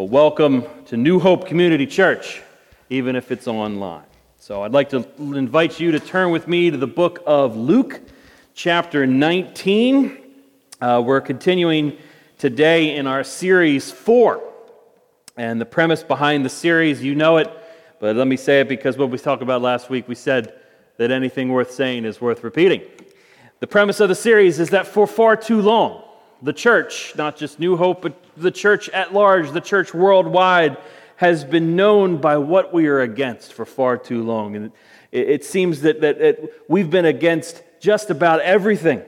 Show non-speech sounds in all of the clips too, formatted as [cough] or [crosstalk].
Well, welcome to New Hope Community Church, even if it's online. So I'd like to invite you to turn with me to the book of Luke, chapter 19. Uh, we're continuing today in our series For. And the premise behind the series, you know it, but let me say it because what we talked about last week, we said that anything worth saying is worth repeating. The premise of the series is that for far too long, the church, not just New Hope, but the church at large, the church worldwide, has been known by what we are against for far too long. And it, it seems that, that, that, we've been against just about everything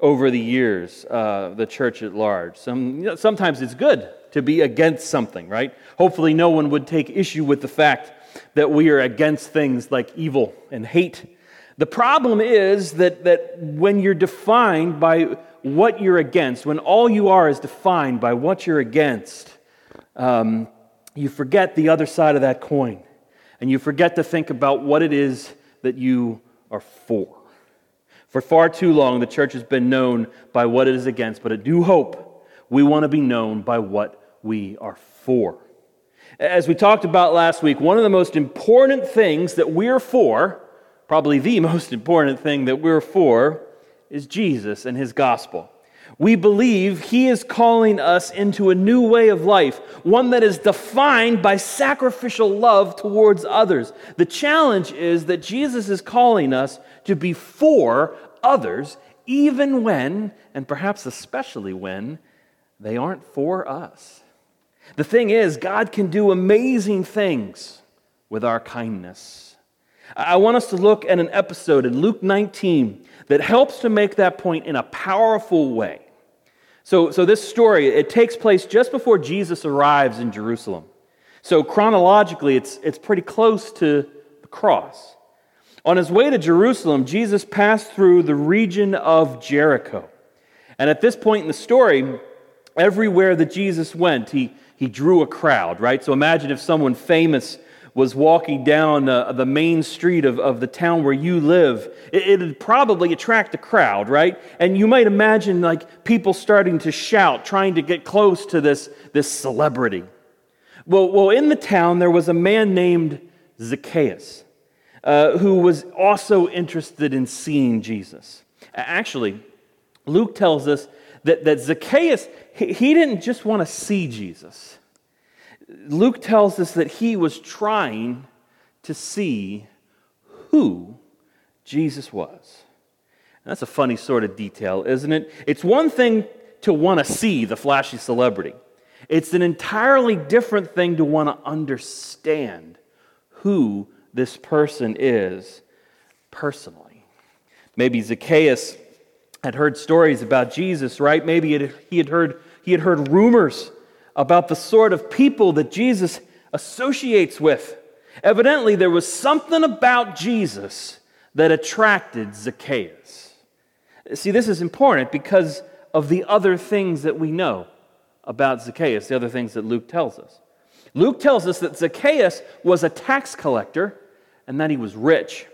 over the years, uh, the church at large. Some, you know, sometimes it's good to be against something, right? Hopefully, no one would take issue with the fact that we are against things like evil and hate. The problem is that, that when you're defined by what you're against, when all you are is defined by what you're against, um, you forget the other side of that coin. And you forget to think about what it is that you are for. For far too long, the church has been known by what it is against, but I do hope we want to be known by what we are for. As we talked about last week, one of the most important things that we're for, probably the [laughs] most important thing that we're for, is Jesus and his gospel. We believe he is calling us into a new way of life, one that is defined by sacrificial love towards others. The challenge is that Jesus is calling us to be for others, even when, and perhaps especially when, they aren't for us. The thing is, God can do amazing things with our kindness. I want us to look at an episode in Luke 19 that helps to make that point in a powerful way. So, so this story, it takes place just before Jesus arrives in Jerusalem. So chronologically, it's, it's pretty close to the cross. On his way to Jerusalem, Jesus passed through the region of Jericho. And at this point in the story, everywhere that Jesus went, he, he drew a crowd, right? So imagine if someone famous was walking down uh, the main street of, of the town where you live, it, would probably attract a crowd, right? And you might imagine like people starting to shout, trying to get close to this, this celebrity. Well, well, in the town, there was a man named Zacchaeus uh, who was also interested in seeing Jesus. Actually, Luke tells us that, that Zacchaeus, he, he didn't just want to see Jesus. Luke tells us that he was trying to see who Jesus was. And that's a funny sort of detail, isn't it? It's one thing to want to see the flashy celebrity, it's an entirely different thing to want to understand who this person is personally. Maybe Zacchaeus had heard stories about Jesus, right? Maybe he had heard, he had heard rumors about the sort of people that Jesus associates with. Evidently, there was something about Jesus that attracted Zacchaeus. See, this is important because of the other things that we know about Zacchaeus, the other things that Luke tells us. Luke tells us that Zacchaeus was a tax collector and that he was rich.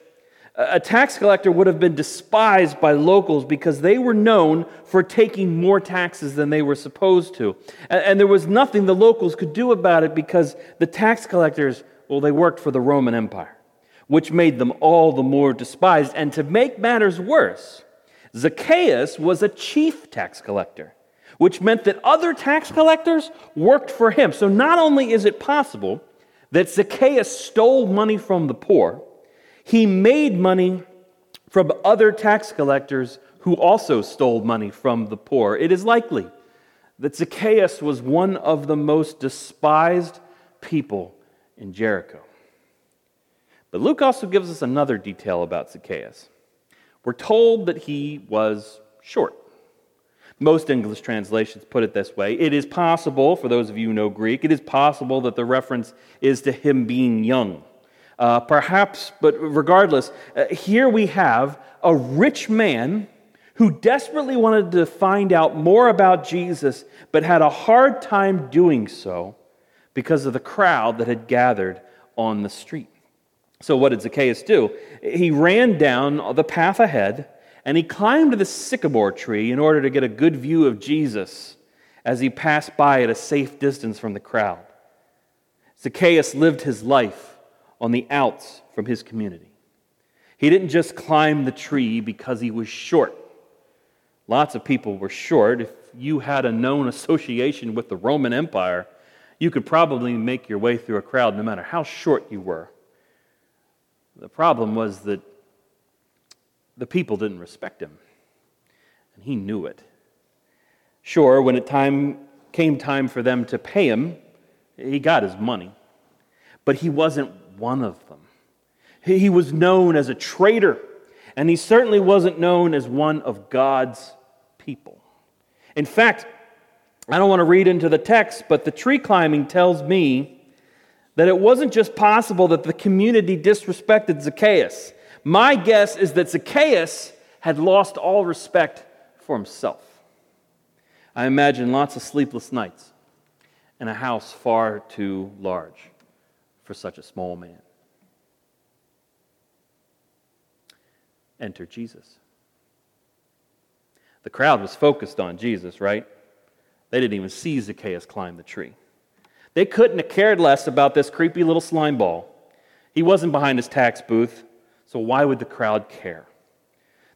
A tax collector would have been despised by locals because they were known for taking more taxes than they were supposed to. And, there was nothing the locals could do about it because the tax collectors, well, they worked for the Roman Empire, which made them all the more despised. And to make matters worse, Zacchaeus was a chief tax collector, which meant that other tax collectors worked for him. So not only is it possible that Zacchaeus stole money from the poor, he made money from other tax collectors who also stole money from the poor. It is likely that Zacchaeus was one of the most despised people in Jericho. But Luke also gives us another detail about Zacchaeus. We're told that he was short. Most English translations put it this way. It is possible, for those of you who know Greek, it is possible that the reference is to him being young. Uh, perhaps, but regardless, uh, here we have a rich man who desperately wanted to find out more about Jesus, but had a hard time doing so because of the crowd that had gathered on the street. So, what did Zacchaeus do? He ran down the path ahead and he climbed the sycamore tree in order to get a good view of Jesus as he passed by at a safe distance from the crowd. Zacchaeus lived his life on the outs from his community. He didn't just climb the tree because he was short. Lots of people were short. If you had a known association with the Roman Empire, you could probably make your way through a crowd no matter how short you were. The problem was that the people didn't respect him, and he knew it. Sure, when it time, came time for them to pay him, he got his money. But he wasn't one of them. He was known as a traitor, and he certainly wasn't known as one of God's people. In fact, I don't want to read into the text, but the tree climbing tells me that it wasn't just possible that the community disrespected Zacchaeus. My guess is that Zacchaeus had lost all respect for himself. I imagine lots of sleepless nights in a house far too large for such a small man. Enter Jesus. The crowd was focused on Jesus, right? They didn't even see Zacchaeus climb the tree. They couldn't have cared less about this creepy little slime ball. He wasn't behind his tax booth, so why would the crowd care?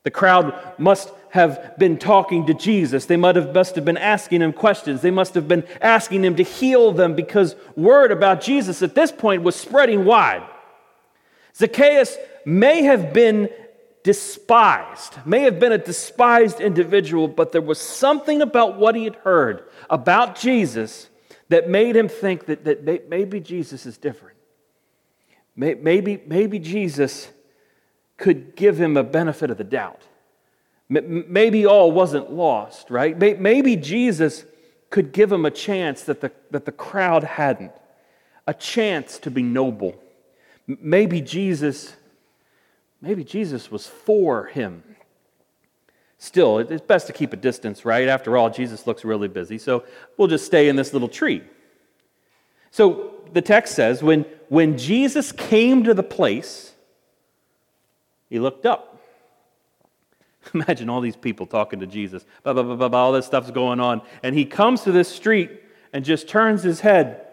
The crowd must have been talking to Jesus. They must have, must have been asking him questions. They must have been asking him to heal them because word about Jesus at this point was spreading wide. Zacchaeus may have been despised, may have been a despised individual, but there was something about what he had heard about Jesus that made him think that, that maybe Jesus is different. Maybe, maybe Jesus could give him a benefit of the doubt. Maybe all wasn't lost, right? Maybe Jesus could give him a chance that the, that the crowd hadn't, a chance to be noble. Maybe Jesus Maybe Jesus was for him. Still, it's best to keep a distance, right? After all, Jesus looks really busy, so we'll just stay in this little tree. So the text says when, when Jesus came to the place, he looked up. [laughs] Imagine all these people talking to Jesus. Blah, blah, blah, blah, all this stuff's going on. And he comes to this street and just turns his head.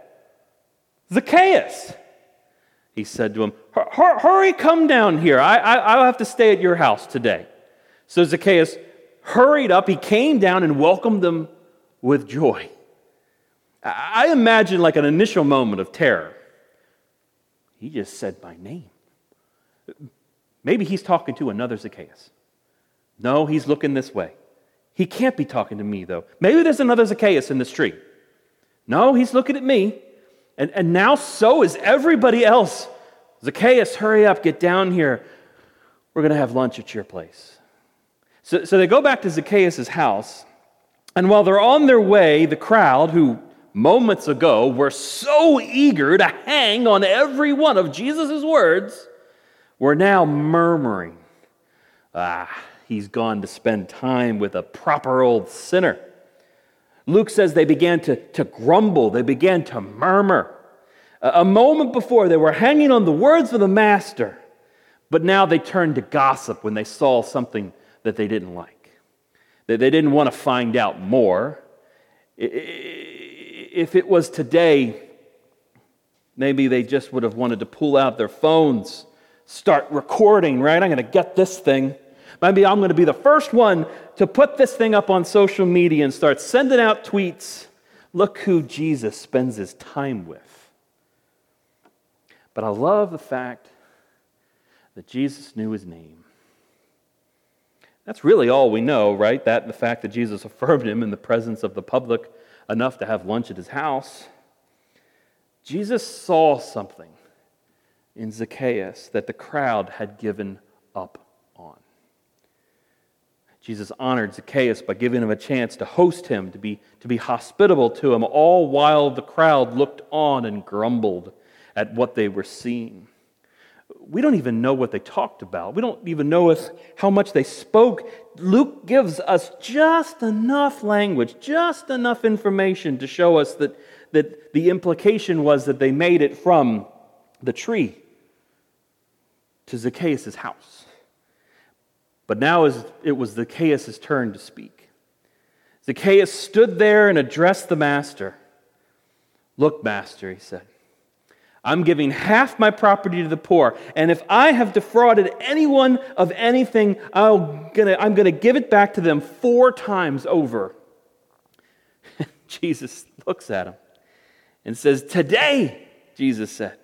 Zacchaeus! he said to him, Hurry, come down here. I, I, I'll have to stay at your house today. So Zacchaeus hurried up. He came down and welcomed them with joy. I imagine like an initial moment of terror. He just said my name. Maybe he's talking to another Zacchaeus. No, he's looking this way. He can't be talking to me, though. Maybe there's another Zacchaeus in the street. No, he's looking at me. And, and now so is everybody else. Zacchaeus, hurry up, get down here. We're going to have lunch at your place. So, so they go back to Zacchaeus' house. And while they're on their way, the crowd, who moments ago were so eager to hang on every one of Jesus' words, were now murmuring, Ah, he's gone to spend time with a proper old sinner. Luke says they began to, to grumble, they began to murmur. A, a moment before, they were hanging on the words of the Master, but now they turned to gossip when they saw something that they didn't like. They, they didn't want to find out more. If it was today, maybe they just would have wanted to pull out their phones, start recording, right? I'm going to get this thing. Maybe I'm going to be the first one to put this thing up on social media and start sending out tweets. Look who Jesus spends his time with. But I love the fact that Jesus knew his name. That's really all we know, right? That the fact that Jesus affirmed him in the presence of the public enough to have lunch at his house. Jesus saw something in Zacchaeus that the crowd had given up on. Jesus honored Zacchaeus by giving him a chance to host him, to be, to be hospitable to him, all while the crowd looked on and grumbled at what they were seeing. We don't even know what they talked about. We don't even know if, how much they spoke. Luke gives us just enough language, just enough information to show us that, that the implication was that they made it from the tree to Zacchaeus' house. But now it was Zacchaeus' turn to speak. Zacchaeus stood there and addressed the master. Look, master, he said, I'm giving half my property to the poor, and if I have defrauded anyone of anything, i am going to give it back to them four times over. [laughs] Jesus looks at him and says, Today, Jesus said,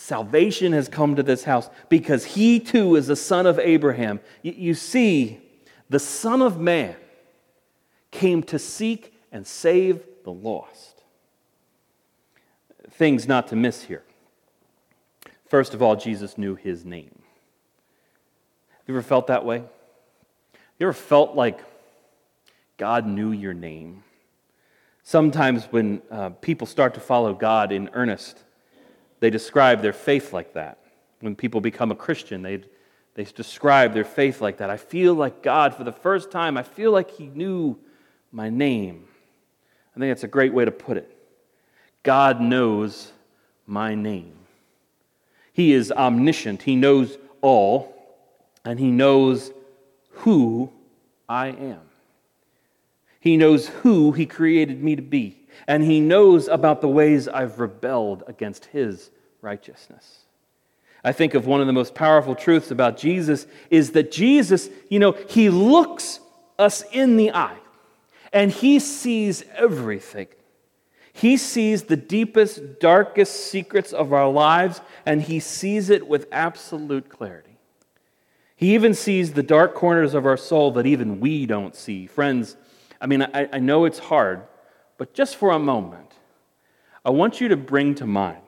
salvation has come to this house because he too is a son of Abraham. You see, the Son of Man came to seek and save the lost. Things not to miss here. First of all, Jesus knew his name. Have you ever felt that way? You ever felt like God knew your name? Sometimes when uh, people start to follow God in earnest, they describe their faith like that. When people become a Christian, they, they describe their faith like that. I feel like God, for the first time, I feel like He knew my name. I think that's a great way to put it. God knows my name. He is omniscient, He knows all, and He knows who I am. He knows who He created me to be, and He knows about the ways I've rebelled against His righteousness. I think of one of the most powerful truths about Jesus is that Jesus, you know, He looks us in the eye and He sees everything. He sees the deepest, darkest secrets of our lives, and He sees it with absolute clarity. He even sees the dark corners of our soul that even we don't see. Friends, I mean, I, I know it's hard, but just for a moment, I want you to bring to mind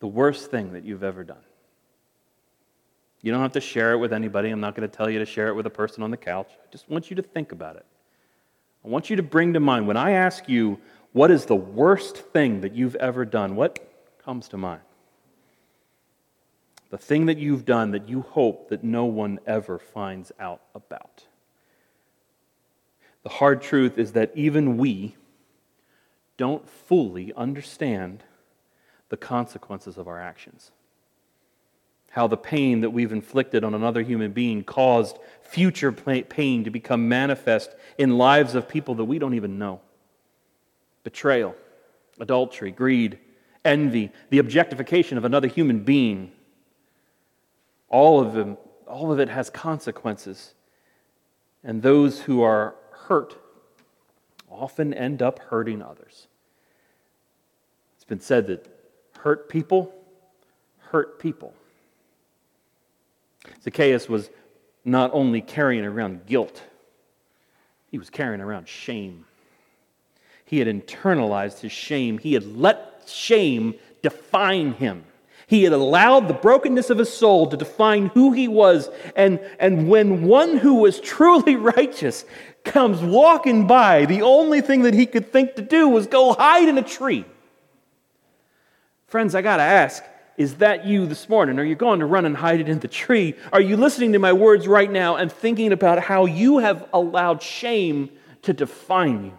the worst thing that you've ever done. You don't have to share it with anybody. I'm not going to tell you to share it with a person on the couch. I just want you to think about it. I want you to bring to mind when I ask you, what is the worst thing that you've ever done? What comes to mind? The thing that you've done that you hope that no one ever finds out about. The hard truth is that even we don't fully understand the consequences of our actions. How the pain that we've inflicted on another human being caused future pain to become manifest in lives of people that we don't even know. Betrayal, adultery, greed, envy, the objectification of another human being. All of, them, all of it has consequences. And those who are hurt often end up hurting others. It's been said that hurt people hurt people. Zacchaeus was not only carrying around guilt, he was carrying around shame. He had internalized his shame, he had let shame define him. He had allowed the brokenness of his soul to define who he was. And, and when one who was truly [laughs] righteous comes walking by, the only thing that he could think to do was go hide in a tree. Friends, I got to ask is that you this morning? Are you going to run and hide it in the tree? Are you listening to my words right now and thinking about how you have allowed shame to define you?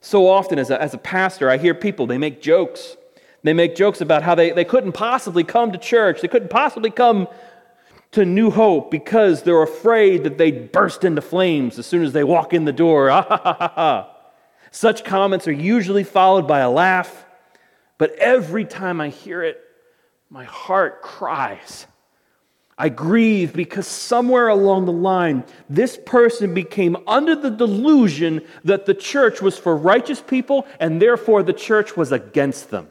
So often, as a, as a pastor, I hear people, they make jokes. They make jokes about how they, they couldn't possibly come to church. They couldn't possibly come to New Hope because they're afraid that they'd burst into flames as soon as they walk in the door. [laughs] Ah. Such comments are usually followed by a laugh, but every time I hear it, my heart cries. I grieve because somewhere along the line, this person became under the delusion that the church was for righteous people and therefore the church was against them.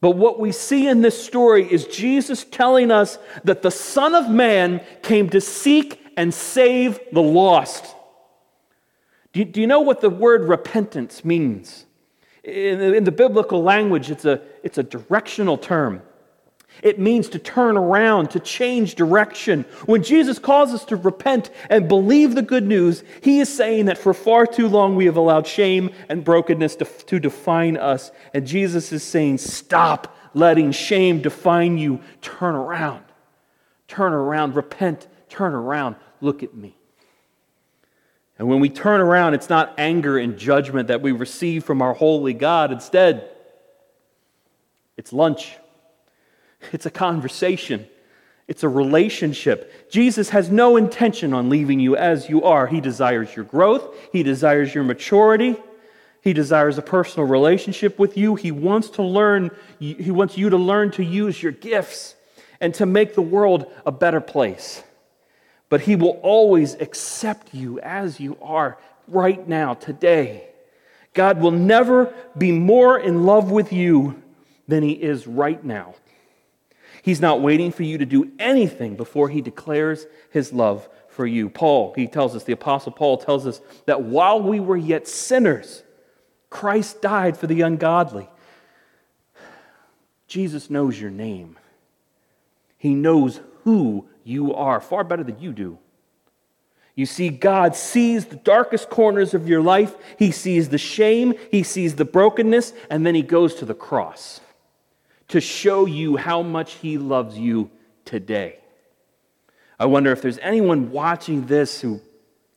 But what we see in this story is Jesus telling us that the Son of Man came to seek and save the lost. Do you, do you know what the word repentance means? In the, in the biblical language, it's a, it's a directional term. It means to turn around, to change direction. When Jesus calls us to repent and believe the good news, he is saying that for far too long we have allowed shame and brokenness to, to define us. And Jesus is saying, stop letting shame define you. Turn around. Turn around. Repent. Turn around. Look at me. And when we turn around, it's not anger and judgment that we receive from our holy God. Instead, it's lunch. It's a conversation. It's a relationship. Jesus has no intention on leaving you as you are. He desires your growth, He desires your maturity. He desires a personal relationship with you. He wants to learn, he wants you to learn to use your gifts and to make the world a better place. But he will always accept you as you are right now, today. God will never be more in love with you than he is right now. He's not waiting for you to do anything before he declares his love for you. Paul, he tells us, the Apostle Paul tells us that while we were yet sinners, Christ died for the ungodly. Jesus knows your name. He knows who you are far better than you do. You see, God sees the darkest corners of your life. He sees the shame, He sees the brokenness, and then He goes to the cross to show you how much He loves you today. I wonder if there's anyone watching this who,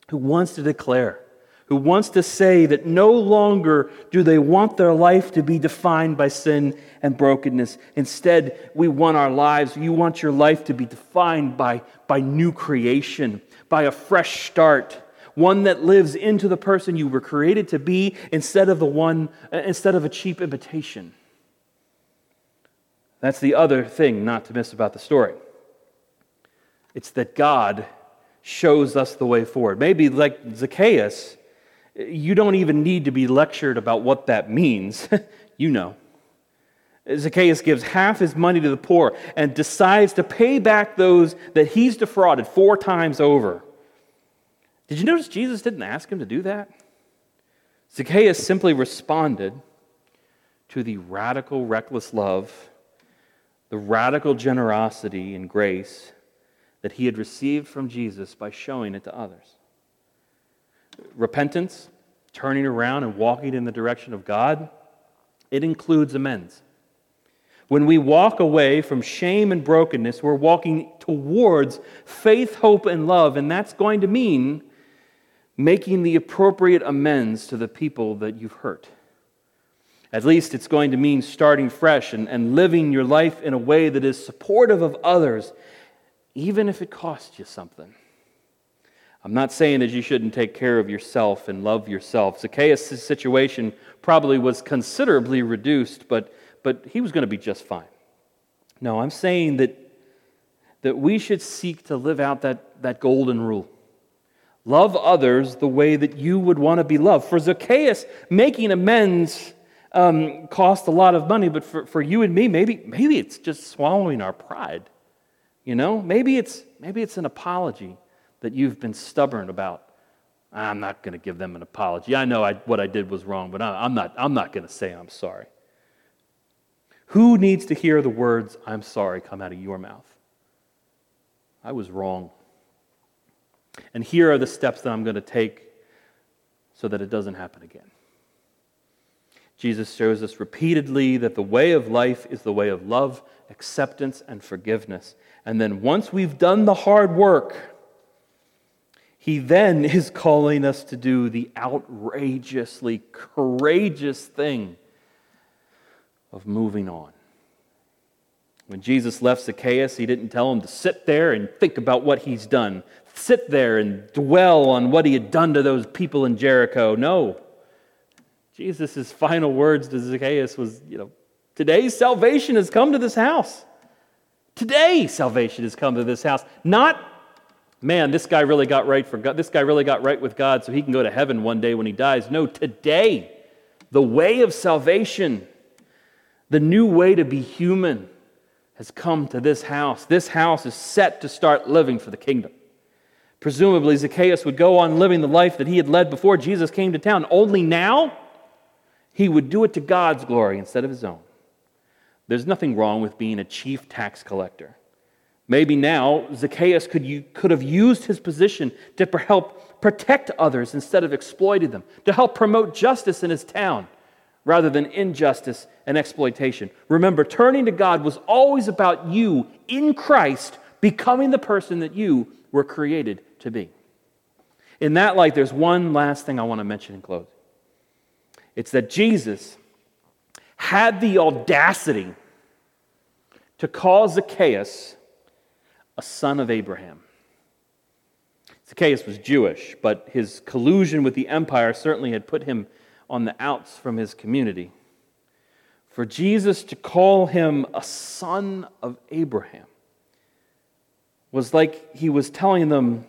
who wants to declare, who wants to say that no longer do they want their life to be defined by sin and brokenness. Instead, we want our lives, you want your life to be defined by, by new creation by a fresh start, one that lives into the person you were created to be instead of the one instead of a cheap imitation. That's the other thing not to miss about the story. It's that God shows us the way forward. Maybe like Zacchaeus, you don't even need to be lectured about what that means. [laughs] you know. Zacchaeus gives half his money to the poor and decides to pay back those that he's defrauded four times over. Did you notice Jesus didn't ask him to do that? Zacchaeus simply responded to the radical, reckless love, the radical generosity and grace that he had received from Jesus by showing it to others. Repentance, turning around and walking in the direction of God, it includes amends. When we walk away from shame and brokenness, we're walking towards faith, hope, and love, and that's going to mean making the appropriate amends to the people that you've hurt. At least it's going to mean starting fresh and, and living your life in a way that is supportive of others, even if it costs you something. I'm not saying that you shouldn't take care of yourself and love yourself. Zacchaeus' situation probably was considerably reduced, but but he was going to be just fine. No, I'm saying that, that we should seek to live out that, that golden rule. Love others the way that you would want to be loved. For Zacchaeus, making amends um, cost a lot of money, but for, for you and me, maybe, maybe it's just swallowing our pride. You know, maybe it's, maybe it's an apology that you've been stubborn about. I'm not going to give them an apology. I know I, what I did was wrong, but I, I'm not, I'm not going to say I'm sorry. Who needs to hear the words, I'm sorry, come out of your mouth? I was wrong. And here are the steps that I'm going to take so that it doesn't happen again. Jesus shows us repeatedly that the way of life is the way of love, acceptance, and forgiveness. And then once we've done the hard work, he then [laughs] is calling us to do the outrageously courageous thing of moving on. When Jesus left Zacchaeus, he didn't tell him to sit there and think about what he's done, sit there and dwell on what he had done to those people in Jericho. No. Jesus' final words to Zacchaeus was, you know, today salvation has come to this house. Today salvation has come to this house. Not, man, this guy really got right for God. This guy really got right with God so he can go to heaven one day when he dies. No, today, the way of salvation the new way to be human has come to this house. This house is set to start living for the kingdom. Presumably, Zacchaeus would go on living the life that he had led before Jesus came to town, only now he would do it to God's glory instead of his own. There's nothing wrong with being a chief tax collector. Maybe now Zacchaeus could, could have used his position to help protect others instead of exploiting them, to help promote justice in his town rather than injustice and exploitation. Remember, turning to God was always about you in Christ becoming the person that you were created to be. In that light, there's one last thing I want to mention in closing. It's that Jesus had the audacity to call Zacchaeus a son of Abraham. Zacchaeus was Jewish, but his collusion with the empire certainly had put him on the outs from his community. For Jesus to call him a son of Abraham was like he was telling them,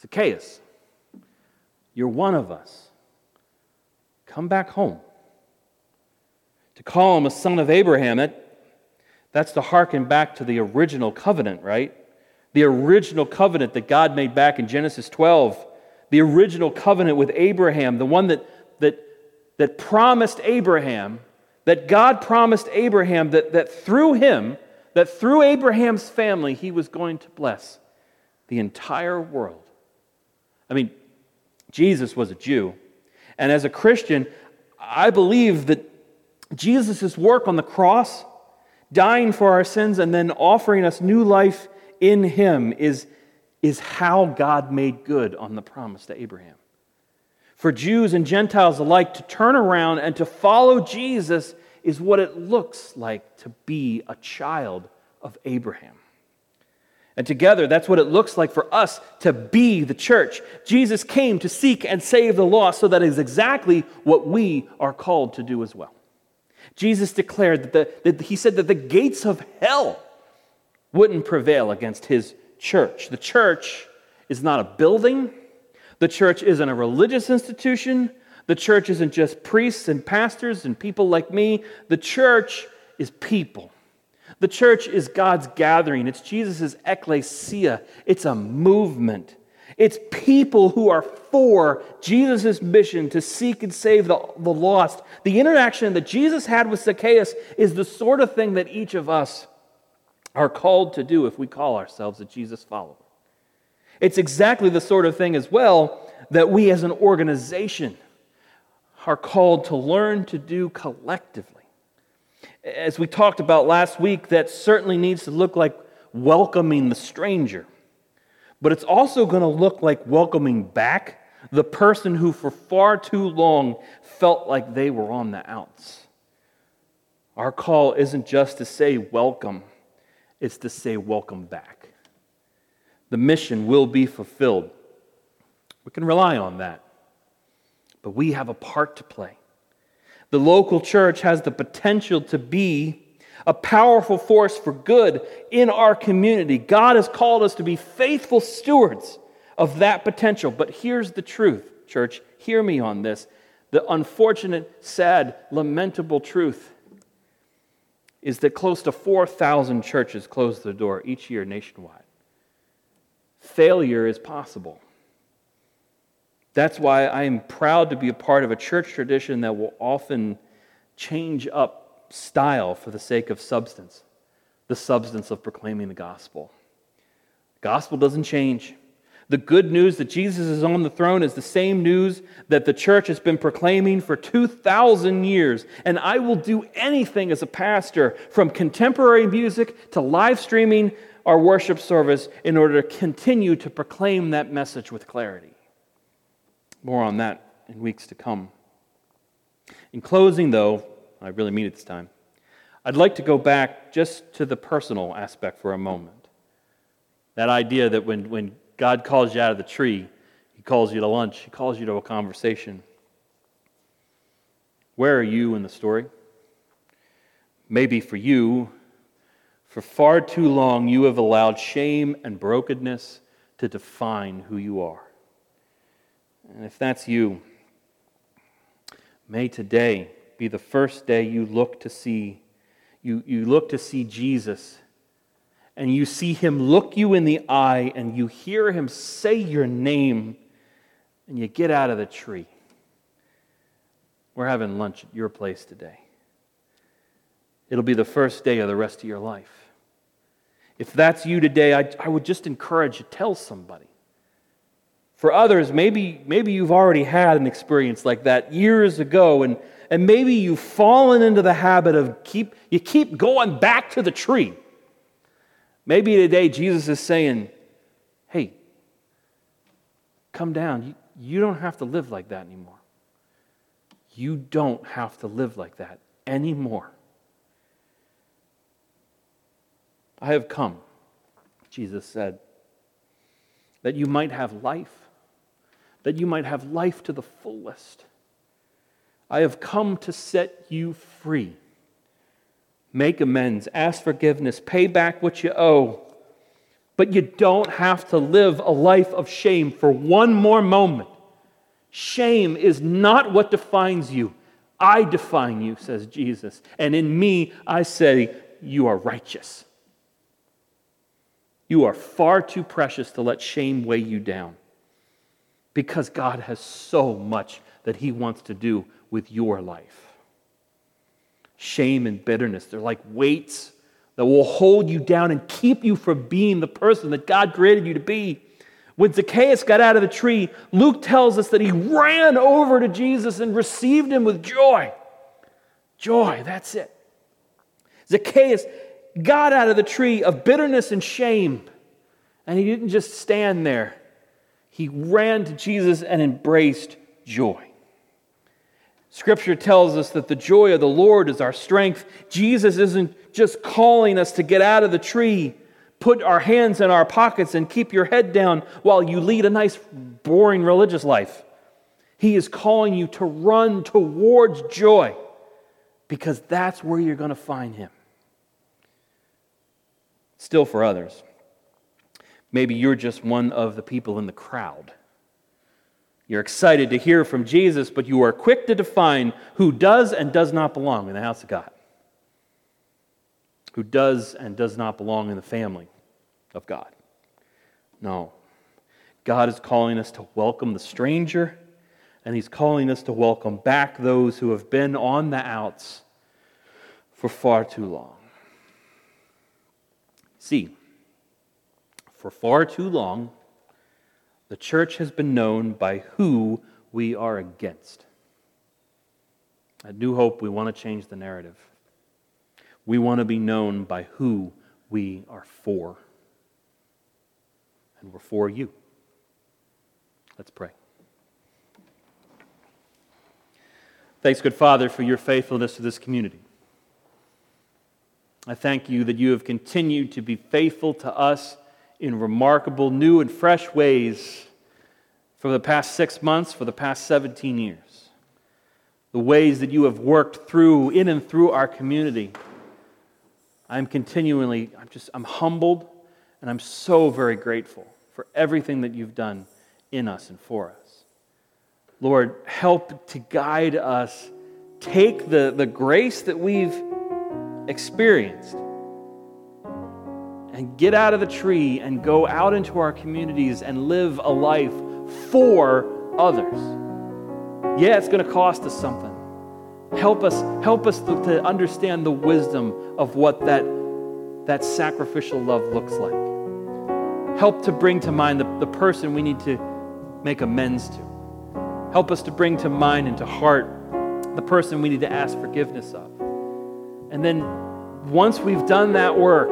Zacchaeus, you're one of us. Come back home. To call him a son of Abraham, that, that's to hearken back to the original covenant, right? The original covenant that God made back in Genesis 12. The original covenant with Abraham, the one that, that, that promised Abraham, that God promised Abraham that, that through him, that through Abraham's family, he was going to bless the entire world. I mean, Jesus was a Jew. And as a Christian, I believe that Jesus' work on the cross, dying for our sins, and then offering us new life in him is, is how God made good on the promise to Abraham. For Jews and Gentiles alike to turn around and to follow Jesus is what it looks like to be a child of Abraham. And together, that's what it looks like for us to be the church. Jesus came to seek and save the lost, so that is exactly what we are called to do as well. Jesus declared that, the, that he said that the gates of hell wouldn't prevail against his church. The church is not a building, the church isn't a religious institution, the church isn't just priests and pastors and people like me. The church is people. The church is God's gathering, it's Jesus' ecclesia, it's a movement. It's people who are for Jesus' mission to seek and save the, the lost. The interaction that Jesus had with Zacchaeus is the sort of thing that each of us are called to do if we call ourselves a Jesus follower. It's exactly the sort of thing as well that we as an organization are called to learn to do collectively. As we talked about last week, that certainly needs to look like welcoming the stranger. But it's also going to look like welcoming back the person who for far too long felt like they were on the outs. Our call isn't just to say welcome, it's to say welcome back. The mission will be fulfilled. We can rely on that. But we have a part to play. The local church has the potential to be a powerful force for good in our community. God has called us to be faithful stewards of that potential. But here's the truth, church. Hear me on this. The unfortunate, sad, lamentable truth is that close to 4,000 churches close their door each year nationwide. Failure is possible. That's why I am proud to be a part of a church tradition that will often change up style for the sake of substance, the substance of proclaiming the gospel. The gospel doesn't change. The good news that Jesus is on the throne is the same news that the church has been proclaiming for 2,000 years. And I will do anything as a pastor, from contemporary music to live streaming our worship service, in order to continue to proclaim that message with clarity. More on that in weeks to come. In closing, though, I really mean it this time, I'd like to go back just to the personal aspect for a moment. That idea that when, when God calls you out of the tree, He calls you to lunch, He calls you to a conversation. Where are you in the story? Maybe for you, for far too long, you have allowed shame and brokenness to define who you are. And if that's you, may today be the first day you look to see you, you look to see Jesus and you see him look you in the eye and you hear him say your name and you get out of the tree. We're having lunch at your place today. It'll be the first day of the rest of your life. If that's you today, I, I would just encourage you tell somebody. For others, maybe, maybe you've already had an experience like that years ago, and, and maybe you've fallen into the habit of keep, you keep going back to the tree. Maybe today Jesus is saying, hey, come down. You, you don't have to live like that anymore. You don't have to live like that anymore. I have come Jesus said, that you might have life, that you might have life to the fullest. I have come to set you free. Make amends, ask forgiveness, pay back what you owe. But you don't have to live a life of shame for one more moment. Shame is not what defines you. I define you, says Jesus. And in me, I say, You are righteous. You are far too precious to let shame weigh you down because God has so much that He wants to do with your life. Shame and bitterness, they're like weights that will hold you down and keep you from being the person that God created you to be. When Zacchaeus got out of the tree, Luke tells us that he ran over to Jesus and received him with joy. Joy, that's it. Zacchaeus got out of the tree of bitterness and shame. And he didn't just stand there, he ran to Jesus and embraced joy. Scripture tells us that the joy of the Lord is our strength. Jesus isn't just calling us to get out of the tree, put our hands in our pockets, and keep your head down while you lead a nice, boring religious life. He is calling you to run towards joy because that's where you're going to find Him still for others. Maybe you're just one of the people in the crowd. You're excited to hear from Jesus, but you are quick to define who does and does not belong in the house of God, who does and does not belong in the family of God. No. God is calling us to welcome the stranger, and He's calling us to welcome back those who have been on the outs for far too long. See, for far too long, the church has been known by who we are against. At New Hope, we want to change the narrative. We want to be known by who we are for. And we're for you. Let's pray. Thanks, good Father, for your faithfulness to this community. I thank you that you have continued to be faithful to us in remarkable, new, and fresh ways for the past six months, for the past 17 years. The ways that you have worked through, in and through our community. I'm continually, I'm just, I'm humbled, and I'm so very grateful for everything that you've done in us and for us. Lord, help to guide us. Take the, the grace that we've experienced. And get out of the tree and go out into our communities and live a life for others. Yeah, it's going to cost us something. Help us, help us to, to understand the wisdom of what that, that sacrificial love looks like. Help to bring to mind the, the person we need to make amends to. Help us to bring to mind and to heart the person we need to ask forgiveness of. And then once we've done that work,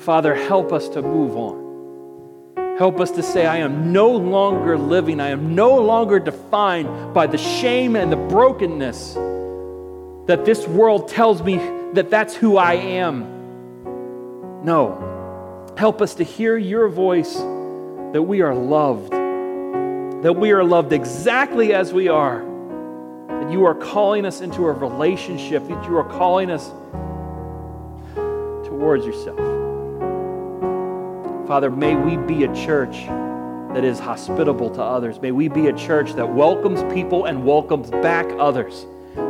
Father, help us to move on. Help us to say, I am no longer living, I am no longer defined by the shame and the brokenness that this world tells me that that's who I am. No. Help us to hear your voice that we are loved, that we are loved exactly as we are that you are calling us into a relationship, that you are calling us towards yourself. Father, may we be a church that is hospitable to others. May we be a church that welcomes people and welcomes back others.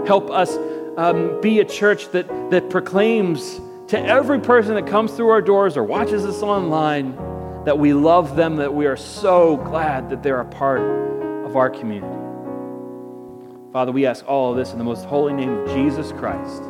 Help us um, be a church that, that proclaims to every person that comes through our doors or watches us online that we love them, that we are so glad that they're a part of our community. Father, we ask all of this in the most holy name of Jesus Christ.